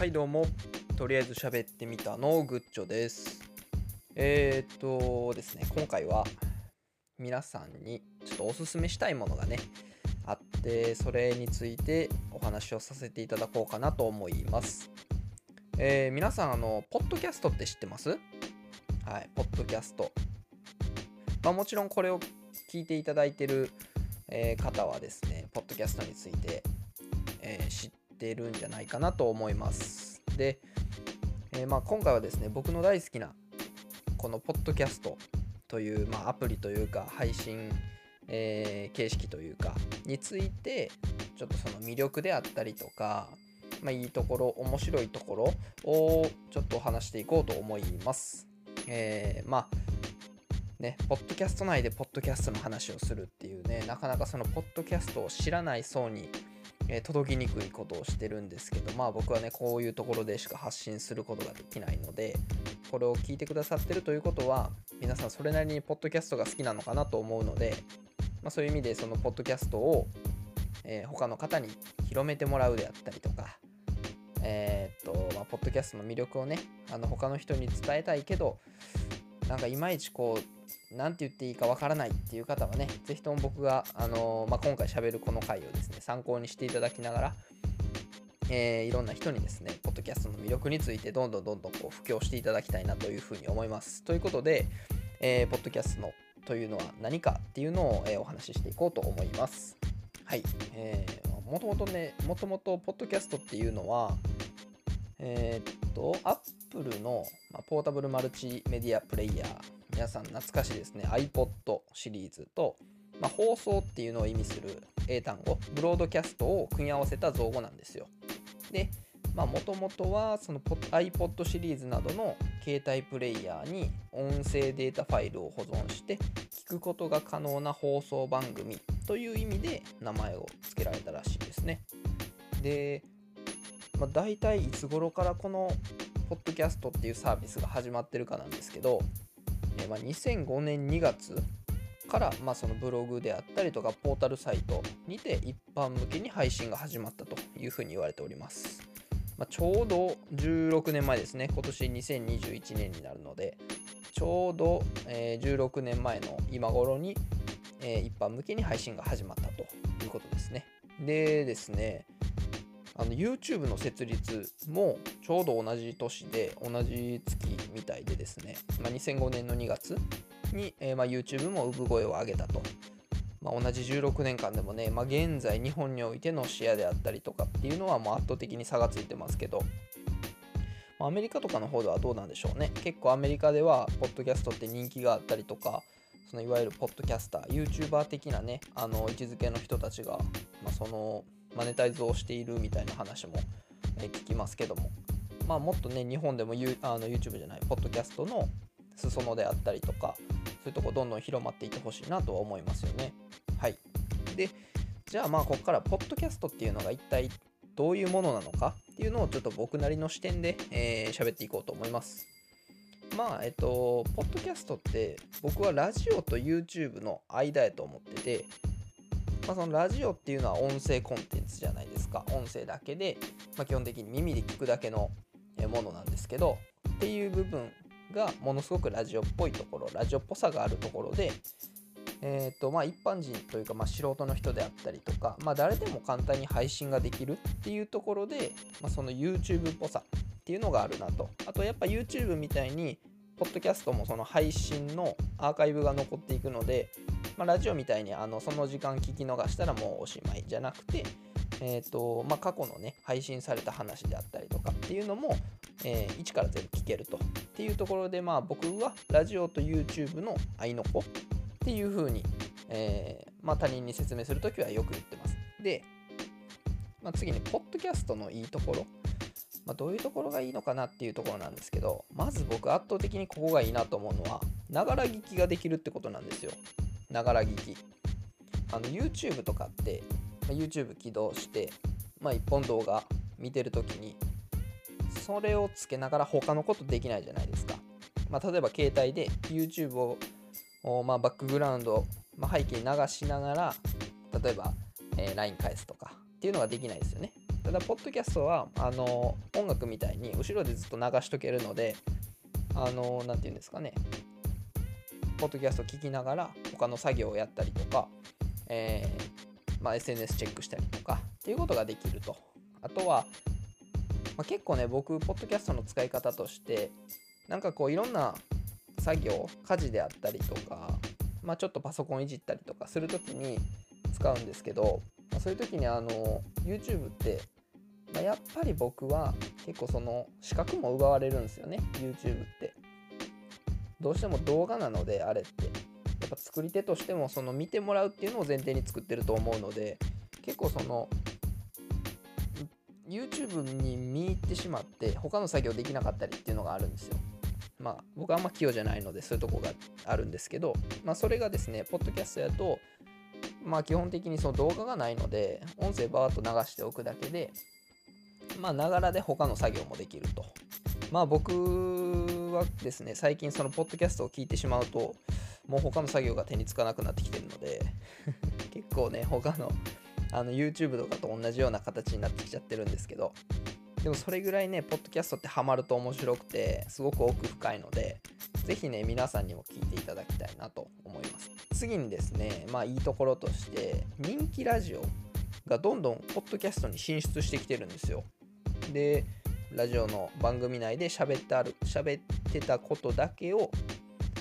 はいどうも。とりあえず喋ってみたのグッチョです。えー、っとですね今回は皆さんにちょっとおすすめしたいものがねあってそれについてお話をさせていただこうかなと思います。えー、皆さんあのポッドキャストって知ってます？はいポッドキャスト。まあもちろんこれを聞いていただいてる、えー、方はですねポッドキャストについて、えー、知ってるんじゃないかなと思いますで、えまあ、今回はですね僕の大好きなこのポッドキャストという、まあ、アプリというか配信、え形式というかについてちょっとその魅力であったりとかまあ、いいところ、面白いところをちょっと話していこうと思います。えー、まあ、ね、ポッドキャスト内でポッドキャストの話をするっていうね、なかなかそのポッドキャストを知らない層に、え、届きにくいことをしてるんですけど、まあ僕はね、こういうところでしか発信することができないので、これを聞いてくださってるということは、皆さんそれなりにポッドキャストが好きなのかなと思うので、まあ、そういう意味でそのポッドキャストを、えー、他の方に広めてもらうであったりとか、えー、っと、まあ、ポッドキャストの魅力をね、あの、他の人に伝えたいけど、なんかいまいちこう、なんて言っていいかわからないっていう方はね、ぜひとも僕が、あのまあ、今回喋るこの回をですね、参考にしていただきながら、えー、いろんな人にですね、ポッドキャストの魅力についてどんどんどんどんこう布教していただきたいなというふうに思います。ということで、えー、ポッドキャストのというのは何かっていうのを、え、お話ししていこうと思います。はい。えー、もともとね、もともとポッドキャストっていうのは、えー、っと、Apple の、ま、ポータブルマルチメディアプレイヤー、皆さん懐かしいですね、iPod シリーズと、まあ、放送っていうのを意味する英単語、ブロードキャストを組み合わせた造語なんですよ。で、まあ、もともとはその iPod シリーズなどの携帯プレイヤーに音声データファイルを保存して聞くことが可能な放送番組という意味で名前を付けられたらしいですね。で、まあ、大体いつ頃からこのポッドキャストっていうサービスが始まってるかなんですけど、えまあ、2005年2月から、まあ、そのブログであったりとかポータルサイトにて一般向けに配信が始まったというふうに言われております。まあ、ちょうど16年前ですね、今年2021年になるので、ちょうど、えー、16年前の今頃に、え、一般向けに配信が始まったということですね。でですね、あの YouTube の設立もちょうど同じ年で同じ月みたいでですね、まあ、2005年の2月に、えー、まあ、YouTube も産声を上げたと。まあ、同じ16年間でもね、まあ、現在日本においてのシェアであったりとかっていうのはもう圧倒的に差がついてますけど、ま、アメリカとかの方ではどうなんでしょうね。結構アメリカではポッドキャストって人気があったりとかそのいわゆるポッドキャスター YouTuber 的なねあの位置づけの人たちが、まあ、そのマネタイズをしているみたいな話も、え聞きますけども、まあ、もっとね日本でもユあの YouTube じゃないポッドキャストの裾野であったりとかそういうとこどんどん広まっていってほしいなとは思いますよね。はい。でじゃあまあここからポッドキャストっていうのが一体どういうものなのかっていうのをちょっと僕なりの視点で喋、えー、っていこうと思います。まあえっとポッドキャストって僕はラジオと YouTube の間やと思っててまあ、そのラジオっていうのは音声コンテンツじゃないですか。音声だけで、まあ、基本的に耳で聞くだけのものなんですけどっていう部分がものすごくラジオっぽいところラジオっぽさがあるところでえーとまあ、一般人というか、まあ、素人の人であったりとか、まあ、誰でも簡単に配信ができるっていうところで、まあ、その YouTube っぽさっていうのがあるなとあとやっぱ YouTube みたいにポッドキャストもその配信のアーカイブが残っていくので、まあ、ラジオみたいにあのその時間聞き逃したらもうおしまいじゃなくて、えーとまあ、過去のね配信された話であったりとかっていうのも、えー、1から全部聞けるとっていうところで、まあ、僕はラジオと YouTube の合いの子っていう風に、えー、まあ、他人に説明するときはよく言ってます。で、まあ、次に、ポッドキャストのいいところ。まあ、どういうところがいいのかなっていうところなんですけど、まず僕圧倒的にここがいいなと思うのは、ながら聞きができるってことなんですよ。ながら聞き。あの YouTube とかって、ま YouTube 起動して、まあ、1本動画見てるときに、それをつけながら他のことできないじゃないですか。まあ、例えば携帯で YouTube を、まあ、バックグラウンド、まあ、背景に流しながら、例えば、えー、LINE 返すとかっていうのができないですよね。ただポッドキャストはあの音楽みたいに後ろでずっと流しとけるのであの何て言うんですかね。ポッドキャストを聞きながら他の作業をやったりとか、えー、まあ、SNS チェックしたりとかっていうことができると。あとは、まあ、結構ね僕ポッドキャストの使い方としてなんかこういろんな作業家事であったりとか、まあ、ちょっとパソコンいじったりとかする時に使うんですけど、まあ、そういう時にあの YouTube って、まあ、やっぱり僕は結構その視覚も奪われるんですよね YouTube って。どうしても動画なのであれってやっぱ作り手としてもその見てもらうっていうのを前提に作ってると思うので結構その YouTube に見入ってしまって他の作業できなかったりっていうのがあるんですよ。まあ僕はあんま器用じゃないのでそういうとこがあるんですけど、まあ、それがですねポッドキャストやとまあ基本的にその動画がないので音声バーッと流しておくだけでまあながらで他の作業もできると。まあ僕はですね最近そのポッドキャストを聞いてしまうともう他の作業が手につかなくなってきてるので 結構ね他のあの YouTube とかと同じような形になってきちゃってるんですけどでもそれぐらいねポッドキャストってハマると面白くてすごく奥深いので是非ね皆さんにも聞いていただきたいなと思います次にですねまあいいところとして人気ラジオがどんどんポッドキャストに進出してきてるんですよ。でラジオの番組内で喋ってある喋ってたことだけを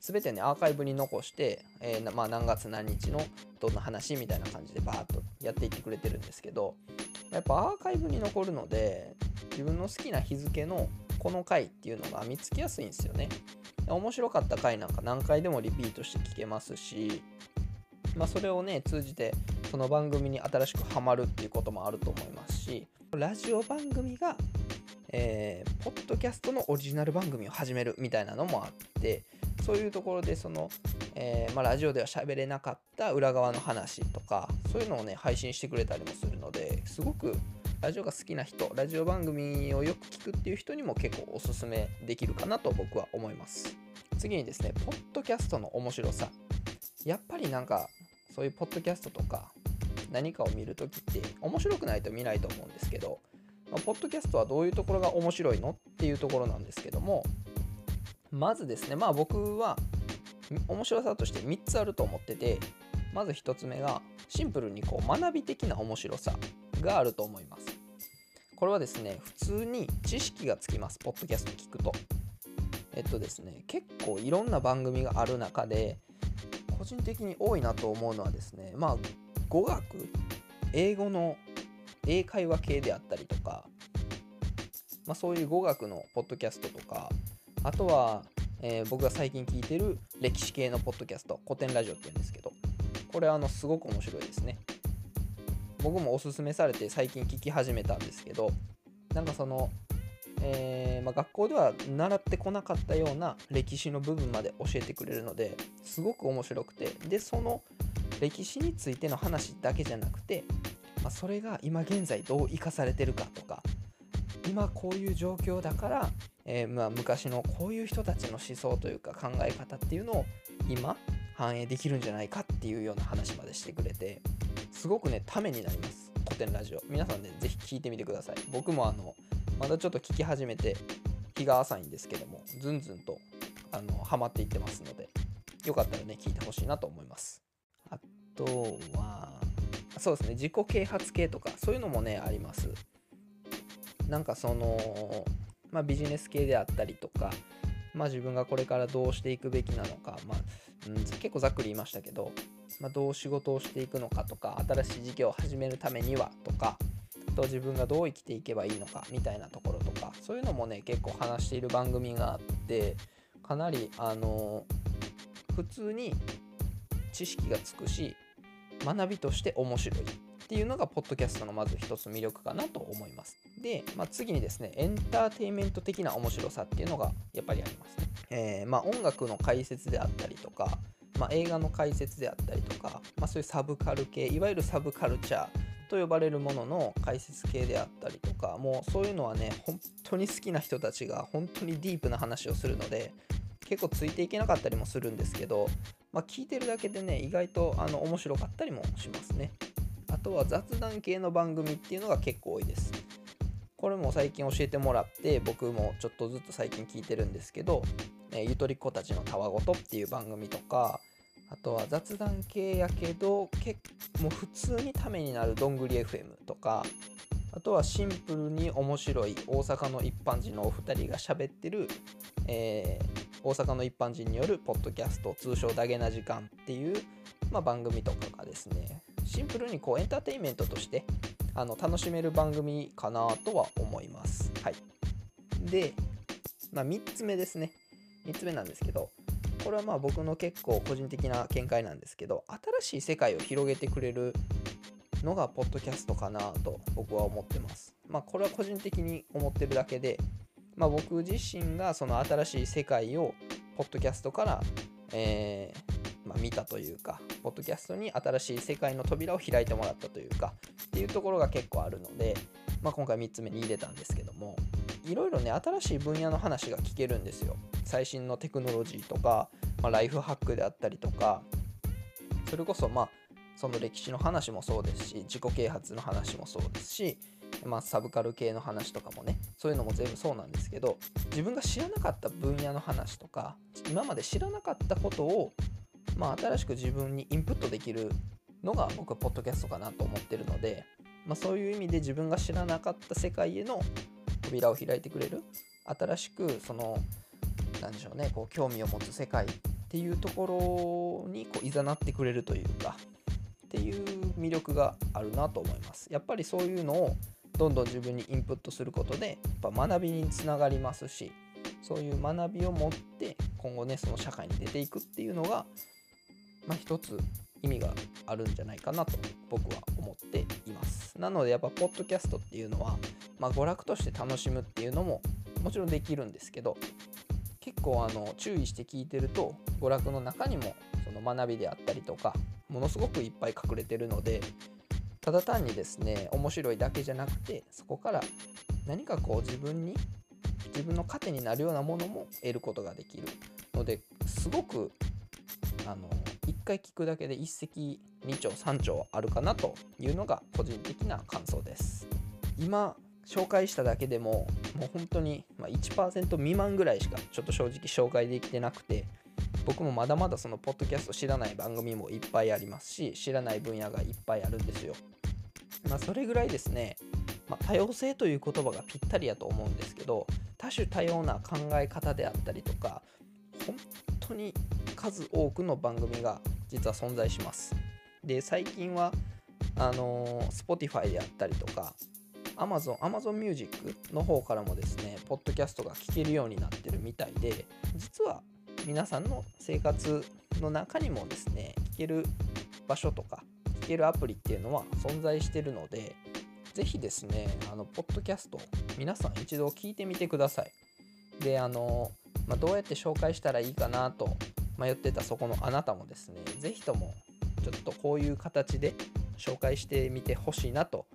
全てねアーカイブに残して、えー、まあ、何月何日のどんな話みたいな感じでバーッとやっていってくれてるんですけどやっぱアーカイブに残るので自分の好きな日付のこの回っていうのが見つけやすいんですよね。面白かった回なんか何回でもリピートして聞けますしまあ、それをね通じてその番組に新しくハマるっていうこともあると思いますしラジオ番組がえー、ポッドキャストのオリジナル番組を始めるみたいなのもあってそういうところでその、えー、まあ、ラジオでは喋れなかった裏側の話とかそういうのをね配信してくれたりもするのですごくラジオが好きな人ラジオ番組をよく聞くっていう人にも結構おすすめできるかなと僕は思います。次にですねポッドキャストの面白さ。やっぱりなんかそういうポッドキャストとか何かを見るときって面白くないと見ないと思うんですけどまあ、ポッドキャストはどういうところが面白いのっていうところなんですけどもまずですねまあ僕は面白さとして3つあると思っててまず1つ目がシンプルにこう学び的な面白さがあると思います。これはですね普通に知識がつきますポッドキャスト聞くと。えっとですね結構いろんな番組がある中で個人的に多いなと思うのはですねまあ語学英語の英会話系であったりとか、まあ、そういう語学のポッドキャストとかあとは、えー、僕が最近聞いてる歴史系のポッドキャスト古典ラジオって言うんですけどこれあのすごく面白いですね。僕もおすすめされて最近聞き始めたんですけどなんかその、えー、まあ、学校では習ってこなかったような歴史の部分まで教えてくれるのですごく面白くてでその歴史についての話だけじゃなくてまあ、それが今現在どう生かされてるかとか今こういう状況だから、えー、まあ昔のこういう人たちの思想というか考え方っていうのを今反映できるんじゃないかっていうような話までしてくれてすごくねためになります。古典ラジオ。皆さんね是非聞いてみてください。僕もあのまだちょっと聞き始めて日が浅いんですけどもずんずんとあのハマっていってますのでよかったらね聞いてほしいなと思います。あとはそうですね自己啓発系とかそういうのもねあります。なんかその、まあ、ビジネス系であったりとか、まあ、自分がこれからどうしていくべきなのか、まあうん、結構ざっくり言いましたけど、まあ、どう仕事をしていくのかとか新しい事業を始めるためにはとかと自分がどう生きていけばいいのかみたいなところとかそういうのもね結構話している番組があってかなりあの普通に知識がつくし学びとして面白いっていうのがポッドキャストのまず一つ魅力かなと思います。で、まあ、次にですねエンターテインメント的な面白さっていうのがやっぱりありますね。えー、まあ、音楽の解説であったりとか、まあ、映画の解説であったりとか、まあ、そういうサブカル系いわゆるサブカルチャーと呼ばれるものの解説系であったりとかもうそういうのはね本当に好きな人たちが本当にディープな話をするので結構ついていけなかったりもするんですけど、まあ、聞いてるだけでね意外とあの面白かったりもしますね。あとは雑談系の番組っていうのが結構多いです。これも最近教えてもらって僕もちょっとずつ最近聞いてるんですけど「えゆとりっ子たちのたわごと」っていう番組とかあとは雑談系やけど結もう普通にためになるどんぐり FM とかあとはシンプルに面白い大阪の一般人のお二人が喋ってる、えー、大阪の一般人によるポッドキャスト通称ダゲな時間っていう、まあ、番組とかがですねシンプルにこうエンターテインメントとしてあの楽しめる番組かなとは思います。はい、で、まあ、3つ目ですね3つ目なんですけどこれはまあ僕の結構個人的な見解なんですけど新しい世界を広げてくれるのがポッドキャストかなと僕は思ってます。まあこれは個人的に思ってるだけで、まあ、僕自身がその新しい世界をポッドキャストから、えー、まあ、見たというかポッドキャストに新しい世界の扉を開いてもらったというかっていうところが結構あるので、まあ、今回3つ目に入れたんですけどもいろいろね新しい分野の話が聞けるんですよ。最新のテクノロジーとか、まあ、ライフハックであったりとか。それこそまあその歴史の話もそうですし自己啓発の話もそうですし、まあ、サブカル系の話とかもねそういうのも全部そうなんですけど自分が知らなかった分野の話とか今まで知らなかったことを、まあ、新しく自分にインプットできるのが僕はポッドキャストかなと思ってるので、まあ、そういう意味で自分が知らなかった世界への扉を開いてくれる？新しくその何でしょうねこう興味を持つ世界っていうところにこう誘ってくれるというかっていう魅力があるなと思います。やっぱりそういうのをどんどん自分にインプットすることでやっぱ学びにつながりますしそういう学びを持って今後ねその社会に出ていくっていうのが、まあ、一つ意味があるんじゃないかなと僕は思っています。なのでやっぱポッドキャストっていうのは、まあ、娯楽として楽しむっていうのももちろんできるんですけど結構あの注意して聞いてると娯楽の中にもその学びであったりとかものすごくいっぱい隠れてるのでただ単にですね面白いだけじゃなくてそこから何かこう自分に自分の糧になるようなものも得ることができるのですごくあの1回聞くだけで一石二鳥三鳥あるかなというのが個人的な感想です。今紹介しただけでももう本当に1%未満ぐらいしかちょっと正直紹介できてなくて僕もまだまだそのポッドキャスト知らない番組もいっぱいありますし知らない分野がいっぱいあるんですよ。まあ、それぐらいですね、まあ、多様性という言葉がぴったりやと思うんですけど多種多様な考え方であったりとか本当に数多くの番組が実は存在します。で最近はあの Spotify であったりとか Amazon、Amazon Music の方からもですね、ポッドキャストが聞けるようになってるみたいで、実は皆さんの生活の中にもですね聞ける場所とか聞けるアプリっていうのは存在してるので是非ですねあのポッドキャスト皆さん一度聞いてみてください。であの、まあ、どうやって紹介したらいいかなと迷ってたそこのあなたもですね是非ともちょっとこういう形で紹介してみてほしいなと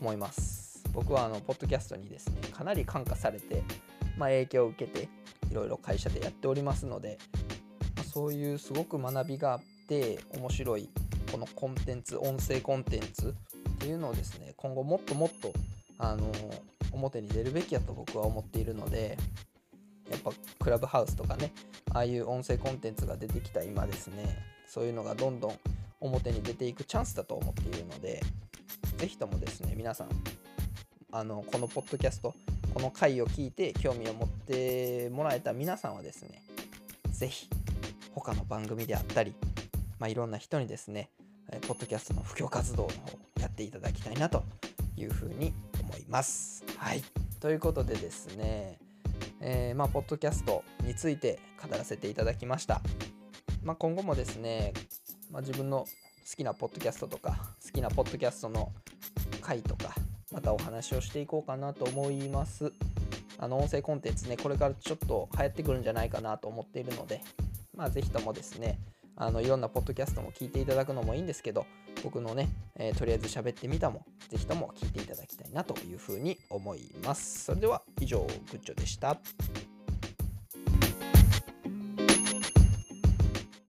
思います。僕はあのポッドキャストにですねかなり感化されて、まあ、影響を受けていろいろ会社でやっておりますので、まあそういうすごく学びがあって面白いこのコンテンツ音声コンテンツっていうのをですね今後もっともっとあの表に出るべきやと僕は思っているのでやっぱクラブハウスとかねああいう音声コンテンツが出てきた今ですねそういうのがどんどん表に出ていくチャンスだと思っているので是非ともですね皆さんあのこのポッドキャストこの回を聞いて興味を持ってもらえた皆さんはですね是非他の番組であったり、まあ、いろんな人にですねポッドキャストの布教活動の方やっていただきたいなというふうに思います。はい。ということでですね、えー、まあ、ポッドキャストについて語らせていただきました。まあ、今後もですね、まあ、自分の好きなポッドキャストとか、好きなポッドキャストの回とか、またお話をしていこうかなと思います。あの音声コンテンツね、これからちょっと流行ってくるんじゃないかなと思っているので、まあ、ぜひともですね、あのいろんなポッドキャストも聞いていただくのもいいんですけど、僕のね、えー、とりあえず喋ってみたも、ぜひとも聞いていただきたいなというふうに思います。それでは以上、グッチョでした。